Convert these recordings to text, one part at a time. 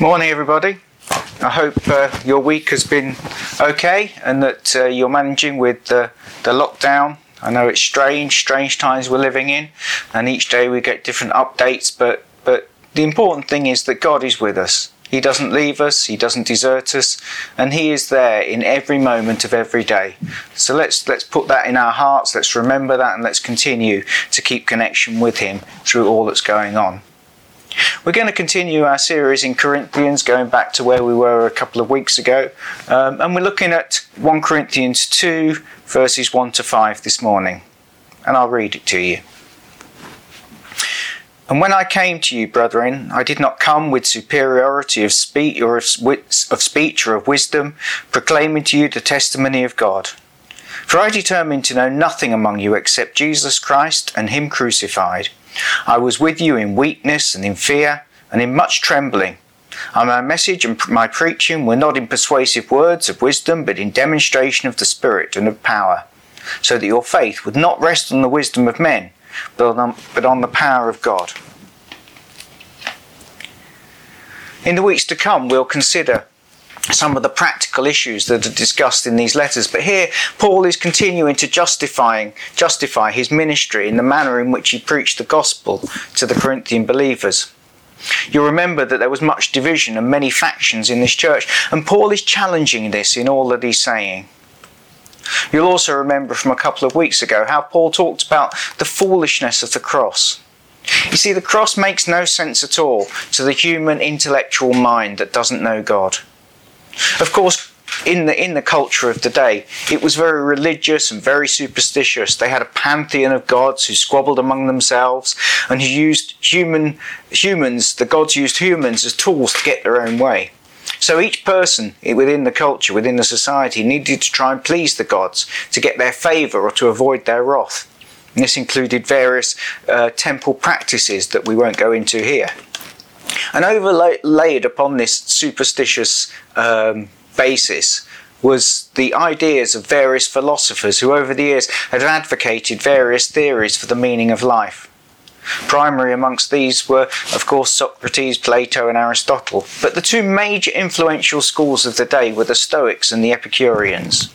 Morning, everybody. I hope uh, your week has been okay and that uh, you're managing with the, the lockdown. I know it's strange, strange times we're living in, and each day we get different updates, but, but the important thing is that God is with us. He doesn't leave us, He doesn't desert us, and He is there in every moment of every day. So let's, let's put that in our hearts, let's remember that, and let's continue to keep connection with Him through all that's going on. We're going to continue our series in Corinthians, going back to where we were a couple of weeks ago, um, and we're looking at 1 Corinthians 2, verses 1 to 5 this morning. And I'll read it to you. And when I came to you, brethren, I did not come with superiority of speech or of, of speech or of wisdom, proclaiming to you the testimony of God. For I determined to know nothing among you except Jesus Christ and Him crucified. I was with you in weakness and in fear and in much trembling. And my message and my preaching were not in persuasive words of wisdom, but in demonstration of the Spirit and of power, so that your faith would not rest on the wisdom of men, but on, but on the power of God. In the weeks to come, we'll consider some of the practical issues that are discussed in these letters. But here, Paul is continuing to justifying, justify his ministry in the manner in which he preached the gospel to the Corinthian believers. You'll remember that there was much division and many factions in this church, and Paul is challenging this in all that he's saying. You'll also remember from a couple of weeks ago how Paul talked about the foolishness of the cross. You see, the cross makes no sense at all to the human intellectual mind that doesn't know God. Of course, in the in the culture of the day, it was very religious and very superstitious. They had a pantheon of gods who squabbled among themselves and who used human humans. The gods used humans as tools to get their own way. So each person within the culture, within the society, needed to try and please the gods to get their favour or to avoid their wrath. And this included various uh, temple practices that we won't go into here. And overlaid upon this superstitious um, basis was the ideas of various philosophers who over the years had advocated various theories for the meaning of life. Primary amongst these were, of course, Socrates, Plato, and Aristotle. But the two major influential schools of the day were the Stoics and the Epicureans.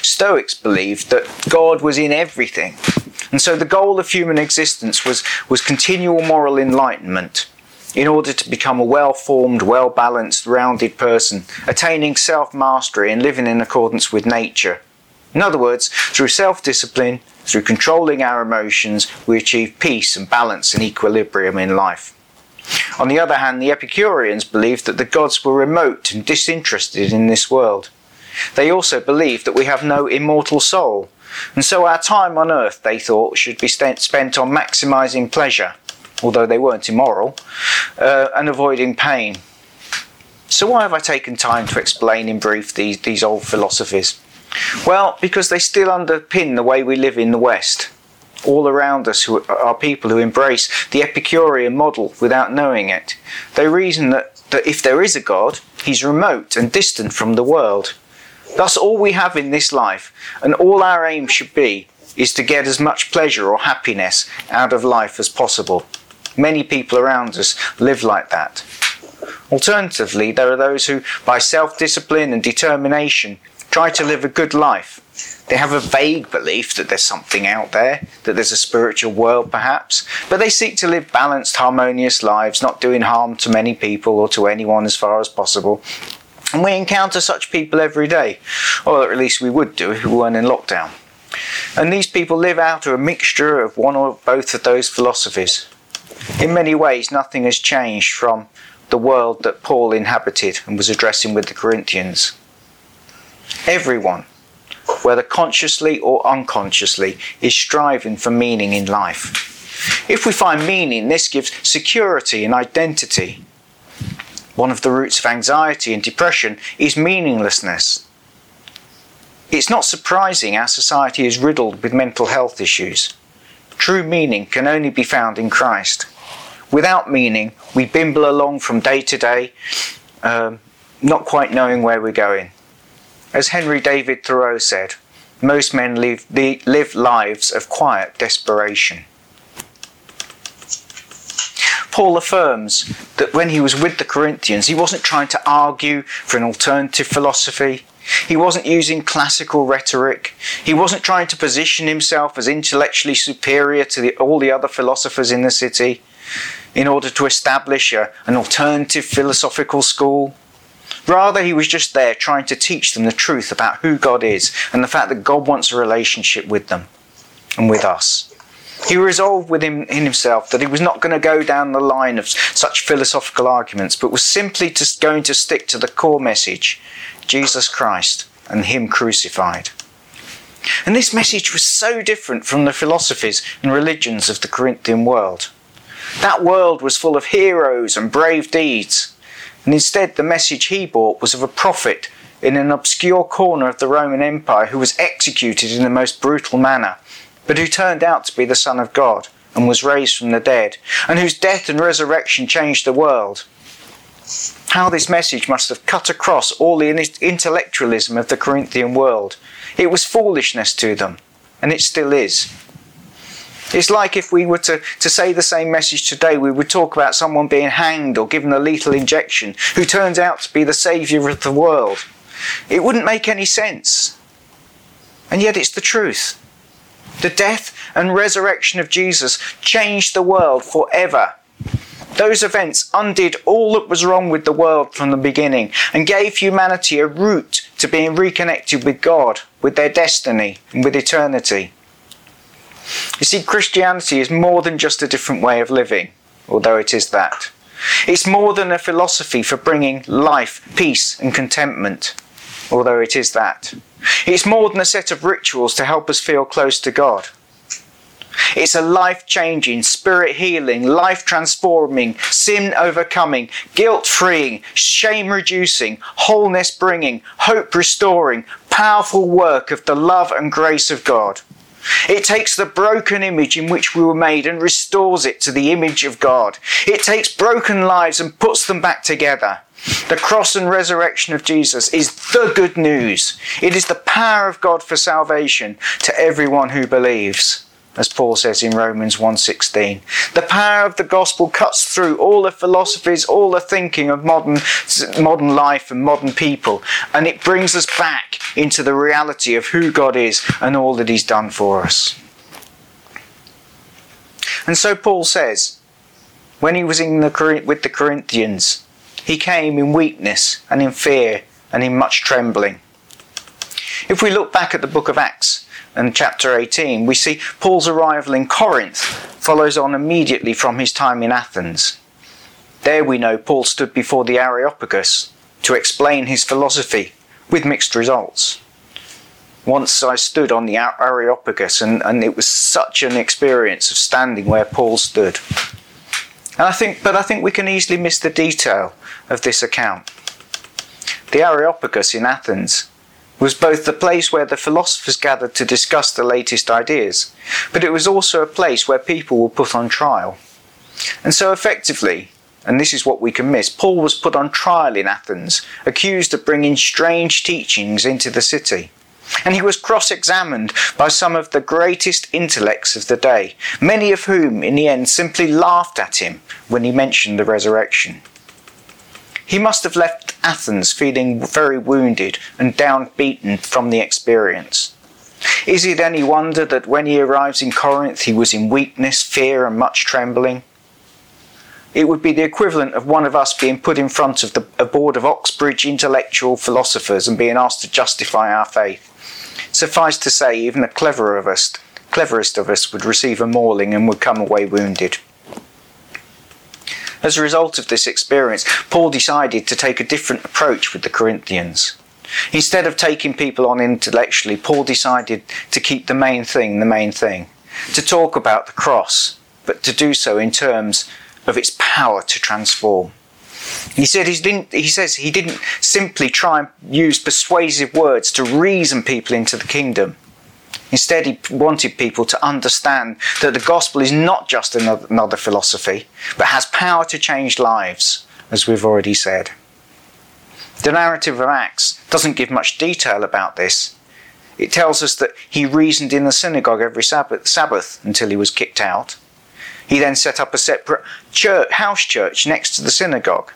Stoics believed that God was in everything, and so the goal of human existence was, was continual moral enlightenment in order to become a well formed, well balanced, rounded person, attaining self mastery and living in accordance with nature. In other words, through self discipline, through controlling our emotions, we achieve peace and balance and equilibrium in life. On the other hand, the Epicureans believed that the gods were remote and disinterested in this world. They also believed that we have no immortal soul, and so our time on earth, they thought, should be spent on maximizing pleasure although they weren't immoral, uh, and avoiding pain. So, why have I taken time to explain in brief these, these old philosophies? Well, because they still underpin the way we live in the West. All around us who are people who embrace the Epicurean model without knowing it. They reason that, that if there is a God, he's remote and distant from the world. Thus, all we have in this life, and all our aim should be, is to get as much pleasure or happiness out of life as possible. Many people around us live like that. Alternatively, there are those who, by self discipline and determination, try to live a good life. They have a vague belief that there's something out there, that there's a spiritual world perhaps, but they seek to live balanced, harmonious lives, not doing harm to many people or to anyone as far as possible. And we encounter such people every day, or at least we would do if we weren't in lockdown. And these people live out of a mixture of one or both of those philosophies. In many ways, nothing has changed from the world that Paul inhabited and was addressing with the Corinthians. Everyone, whether consciously or unconsciously, is striving for meaning in life. If we find meaning, this gives security and identity. One of the roots of anxiety and depression is meaninglessness. It's not surprising our society is riddled with mental health issues. True meaning can only be found in Christ. Without meaning, we bimble along from day to day, um, not quite knowing where we're going. As Henry David Thoreau said, most men live, live lives of quiet desperation. Paul affirms that when he was with the Corinthians, he wasn't trying to argue for an alternative philosophy. He wasn't using classical rhetoric. He wasn't trying to position himself as intellectually superior to the, all the other philosophers in the city in order to establish a, an alternative philosophical school. Rather, he was just there trying to teach them the truth about who God is and the fact that God wants a relationship with them and with us. He resolved within himself that he was not going to go down the line of such philosophical arguments, but was simply just going to stick to the core message Jesus Christ and Him crucified. And this message was so different from the philosophies and religions of the Corinthian world. That world was full of heroes and brave deeds, and instead the message he brought was of a prophet in an obscure corner of the Roman Empire who was executed in the most brutal manner but who turned out to be the Son of God and was raised from the dead, and whose death and resurrection changed the world. How this message must have cut across all the intellectualism of the Corinthian world. It was foolishness to them, and it still is. It's like if we were to, to say the same message today, we would talk about someone being hanged or given a lethal injection who turns out to be the saviour of the world. It wouldn't make any sense. And yet it's the truth. The death and resurrection of Jesus changed the world forever. Those events undid all that was wrong with the world from the beginning and gave humanity a route to being reconnected with God, with their destiny, and with eternity. You see, Christianity is more than just a different way of living, although it is that. It's more than a philosophy for bringing life, peace, and contentment, although it is that. It's more than a set of rituals to help us feel close to God. It's a life changing, spirit healing, life transforming, sin overcoming, guilt freeing, shame reducing, wholeness bringing, hope restoring, powerful work of the love and grace of God. It takes the broken image in which we were made and restores it to the image of God. It takes broken lives and puts them back together. The cross and resurrection of Jesus is the good news. It is the power of God for salvation to everyone who believes. As Paul says in Romans 1:16, the power of the gospel cuts through all the philosophies, all the thinking of modern modern life and modern people, and it brings us back into the reality of who God is and all that he's done for us. And so Paul says, when he was in the, with the Corinthians, he came in weakness and in fear and in much trembling. If we look back at the book of Acts and chapter 18, we see Paul's arrival in Corinth follows on immediately from his time in Athens. There we know Paul stood before the Areopagus to explain his philosophy with mixed results. Once I stood on the Areopagus and, and it was such an experience of standing where Paul stood. And I think, but I think we can easily miss the detail of this account. The Areopagus in Athens was both the place where the philosophers gathered to discuss the latest ideas, but it was also a place where people were put on trial. And so effectively, and this is what we can miss, Paul was put on trial in Athens, accused of bringing strange teachings into the city. And he was cross examined by some of the greatest intellects of the day, many of whom, in the end, simply laughed at him when he mentioned the resurrection. He must have left Athens feeling very wounded and downbeaten from the experience. Is it any wonder that when he arrives in Corinth he was in weakness, fear, and much trembling? It would be the equivalent of one of us being put in front of the, a board of Oxbridge intellectual philosophers and being asked to justify our faith. Suffice to say, even the of us, cleverest of us would receive a mauling and would come away wounded. As a result of this experience, Paul decided to take a different approach with the Corinthians. Instead of taking people on intellectually, Paul decided to keep the main thing the main thing, to talk about the cross, but to do so in terms of its power to transform. He said he didn't. He says he didn't simply try and use persuasive words to reason people into the kingdom. Instead, he wanted people to understand that the gospel is not just another philosophy, but has power to change lives, as we've already said. The narrative of Acts doesn't give much detail about this. It tells us that he reasoned in the synagogue every Sabbath, Sabbath until he was kicked out. He then set up a separate church, house church next to the synagogue.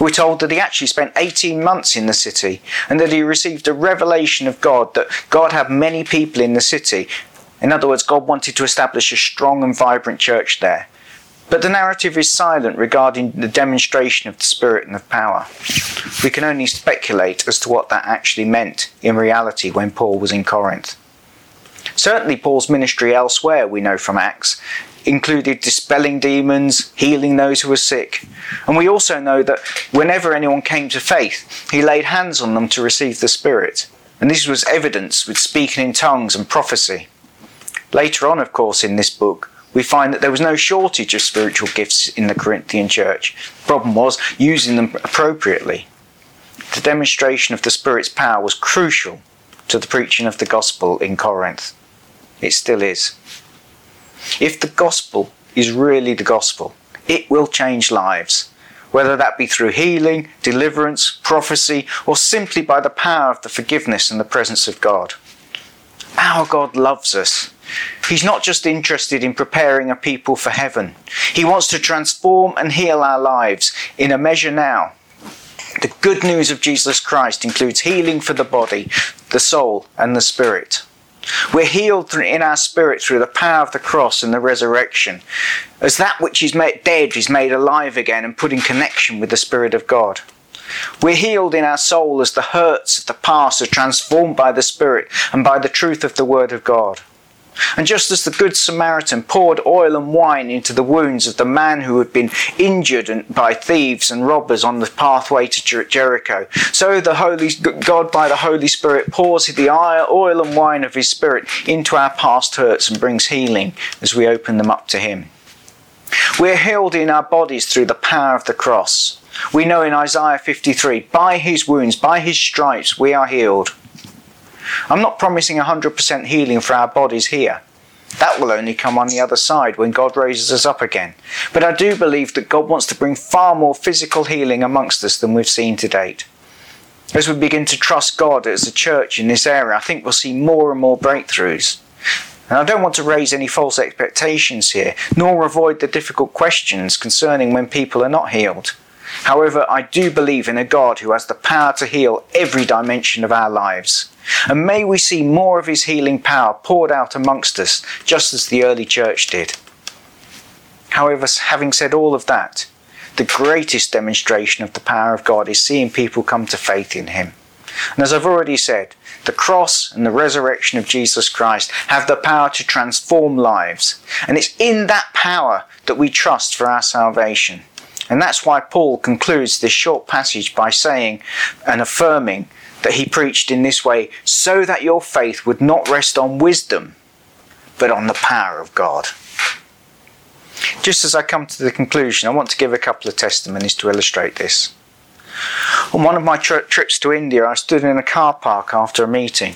We're told that he actually spent 18 months in the city and that he received a revelation of God that God had many people in the city. In other words, God wanted to establish a strong and vibrant church there. But the narrative is silent regarding the demonstration of the Spirit and of power. We can only speculate as to what that actually meant in reality when Paul was in Corinth. Certainly, Paul's ministry elsewhere, we know from Acts, included dispelling demons, healing those who were sick. And we also know that whenever anyone came to faith, he laid hands on them to receive the Spirit. And this was evidence with speaking in tongues and prophecy. Later on, of course, in this book, we find that there was no shortage of spiritual gifts in the Corinthian church. The problem was using them appropriately. The demonstration of the Spirit's power was crucial to the preaching of the gospel in Corinth. It still is. If the gospel is really the gospel, it will change lives, whether that be through healing, deliverance, prophecy, or simply by the power of the forgiveness and the presence of God. Our God loves us. He's not just interested in preparing a people for heaven. He wants to transform and heal our lives in a measure now. The good news of Jesus Christ includes healing for the body, the soul, and the spirit. We're healed in our spirit through the power of the cross and the resurrection, as that which is made dead is made alive again and put in connection with the Spirit of God. We're healed in our soul as the hurts of the past are transformed by the Spirit and by the truth of the Word of God. And just as the Good Samaritan poured oil and wine into the wounds of the man who had been injured by thieves and robbers on the pathway to Jericho, so the Holy God by the Holy Spirit pours the oil and wine of His Spirit into our past hurts and brings healing as we open them up to Him. We're healed in our bodies through the power of the cross. We know in Isaiah 53, by His wounds, by His stripes, we are healed. I'm not promising 100% healing for our bodies here. That will only come on the other side when God raises us up again. But I do believe that God wants to bring far more physical healing amongst us than we've seen to date. As we begin to trust God as a church in this area, I think we'll see more and more breakthroughs. And I don't want to raise any false expectations here, nor avoid the difficult questions concerning when people are not healed. However, I do believe in a God who has the power to heal every dimension of our lives. And may we see more of his healing power poured out amongst us, just as the early church did. However, having said all of that, the greatest demonstration of the power of God is seeing people come to faith in him. And as I've already said, the cross and the resurrection of Jesus Christ have the power to transform lives. And it's in that power that we trust for our salvation. And that's why Paul concludes this short passage by saying and affirming that he preached in this way so that your faith would not rest on wisdom, but on the power of God. Just as I come to the conclusion, I want to give a couple of testimonies to illustrate this. On one of my tri- trips to India, I stood in a car park after a meeting.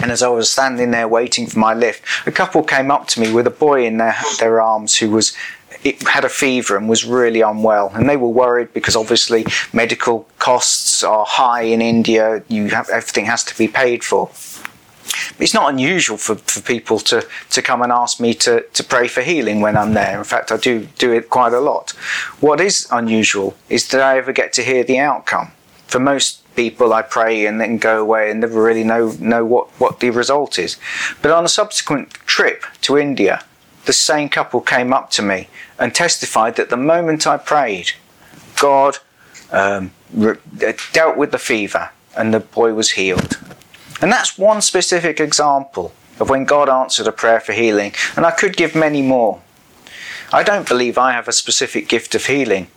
And as I was standing there waiting for my lift, a couple came up to me with a boy in their, their arms who was it had a fever and was really unwell. And they were worried because obviously medical costs are high in India. You have everything has to be paid for. It's not unusual for, for people to, to come and ask me to, to pray for healing when I'm there. In fact, I do do it quite a lot. What is unusual is that I ever get to hear the outcome. For most people, I pray and then go away and never really know, know what, what the result is. But on a subsequent trip to India, the same couple came up to me and testified that the moment I prayed, God um, re- uh, dealt with the fever and the boy was healed. And that's one specific example of when God answered a prayer for healing, and I could give many more. I don't believe I have a specific gift of healing.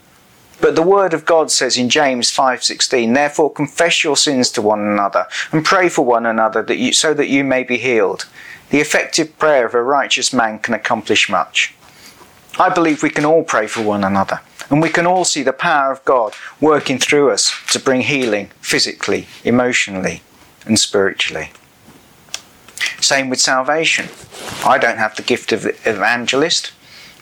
But the word of God says in James 5:16, "Therefore confess your sins to one another and pray for one another that you, so that you may be healed. The effective prayer of a righteous man can accomplish much." I believe we can all pray for one another, and we can all see the power of God working through us to bring healing physically, emotionally, and spiritually. Same with salvation. I don't have the gift of evangelist,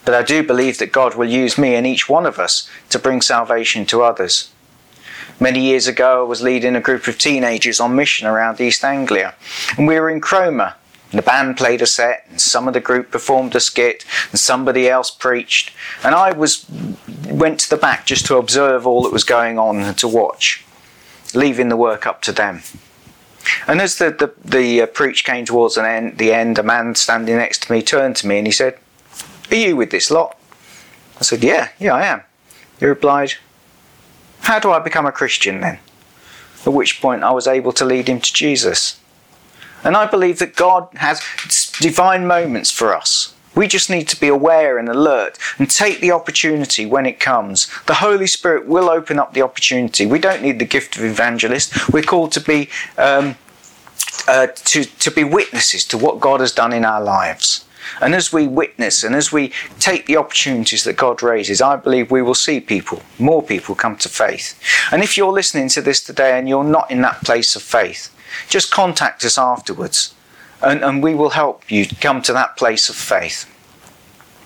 but I do believe that God will use me and each one of us to bring salvation to others. Many years ago, I was leading a group of teenagers on mission around East Anglia, and we were in Cromer And the band played a set, and some of the group performed a skit, and somebody else preached. And I was went to the back just to observe all that was going on and to watch, leaving the work up to them. And as the, the, the uh, preach came towards an end, the end, a man standing next to me turned to me and he said, Are you with this lot? I said, Yeah, yeah, I am. He replied, How do I become a Christian then? At which point I was able to lead him to Jesus. And I believe that God has divine moments for us. We just need to be aware and alert and take the opportunity when it comes. The Holy Spirit will open up the opportunity. We don't need the gift of evangelist. We're called to be um, uh, to to be witnesses to what God has done in our lives. And as we witness and as we take the opportunities that God raises, I believe we will see people, more people come to faith. And if you're listening to this today and you're not in that place of faith, just contact us afterwards and, and we will help you come to that place of faith.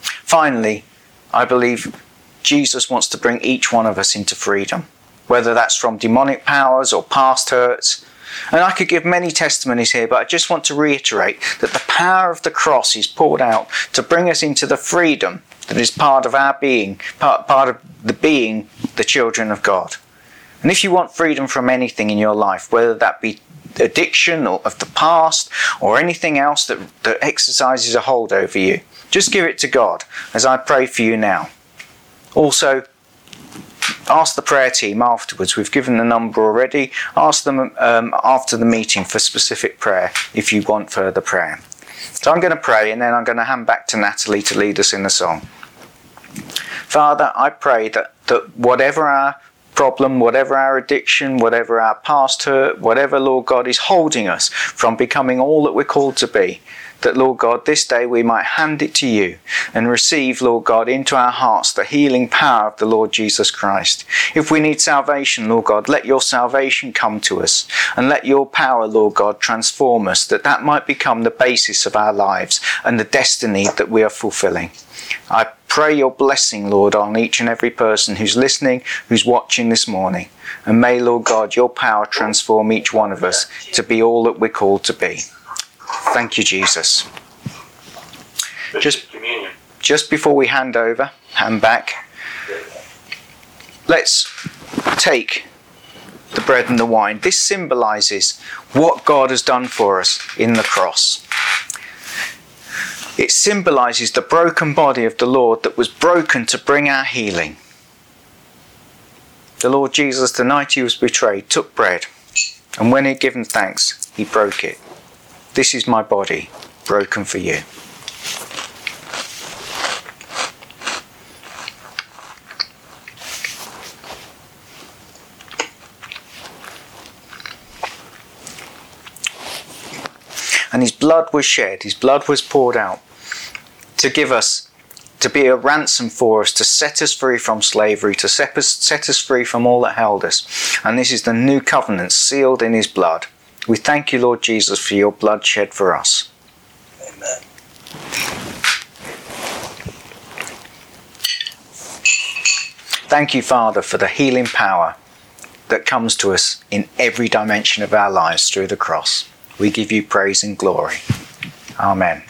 Finally, I believe Jesus wants to bring each one of us into freedom, whether that's from demonic powers or past hurts. And I could give many testimonies here, but I just want to reiterate that the power of the cross is poured out to bring us into the freedom that is part of our being, part, part of the being the children of God. And if you want freedom from anything in your life, whether that be addiction or of the past or anything else that, that exercises a hold over you. Just give it to God as I pray for you now. Also, ask the prayer team afterwards. We've given the number already. Ask them um, after the meeting for specific prayer if you want further prayer. So I'm going to pray and then I'm going to hand back to Natalie to lead us in the song. Father, I pray that, that whatever our problem, whatever our addiction, whatever our past hurt, whatever, Lord God, is holding us from becoming all that we're called to be, that, Lord God, this day we might hand it to you and receive, Lord God, into our hearts the healing power of the Lord Jesus Christ. If we need salvation, Lord God, let your salvation come to us and let your power, Lord God, transform us, that that might become the basis of our lives and the destiny that we are fulfilling. I pray your blessing, Lord, on each and every person who's listening, who's watching this morning. And may, Lord God, your power transform each one of us to be all that we're called to be. Thank you, Jesus. Just, just before we hand over, hand back, let's take the bread and the wine. This symbolizes what God has done for us in the cross. It symbolizes the broken body of the Lord that was broken to bring our healing. The Lord Jesus, the night he was betrayed, took bread, and when he had given thanks, he broke it. This is my body, broken for you. and his blood was shed, his blood was poured out to give us, to be a ransom for us, to set us free from slavery, to set us, set us free from all that held us. And this is the new covenant sealed in his blood. We thank you, Lord Jesus, for your blood shed for us. Amen. Thank you, Father, for the healing power that comes to us in every dimension of our lives through the cross. We give you praise and glory. Amen.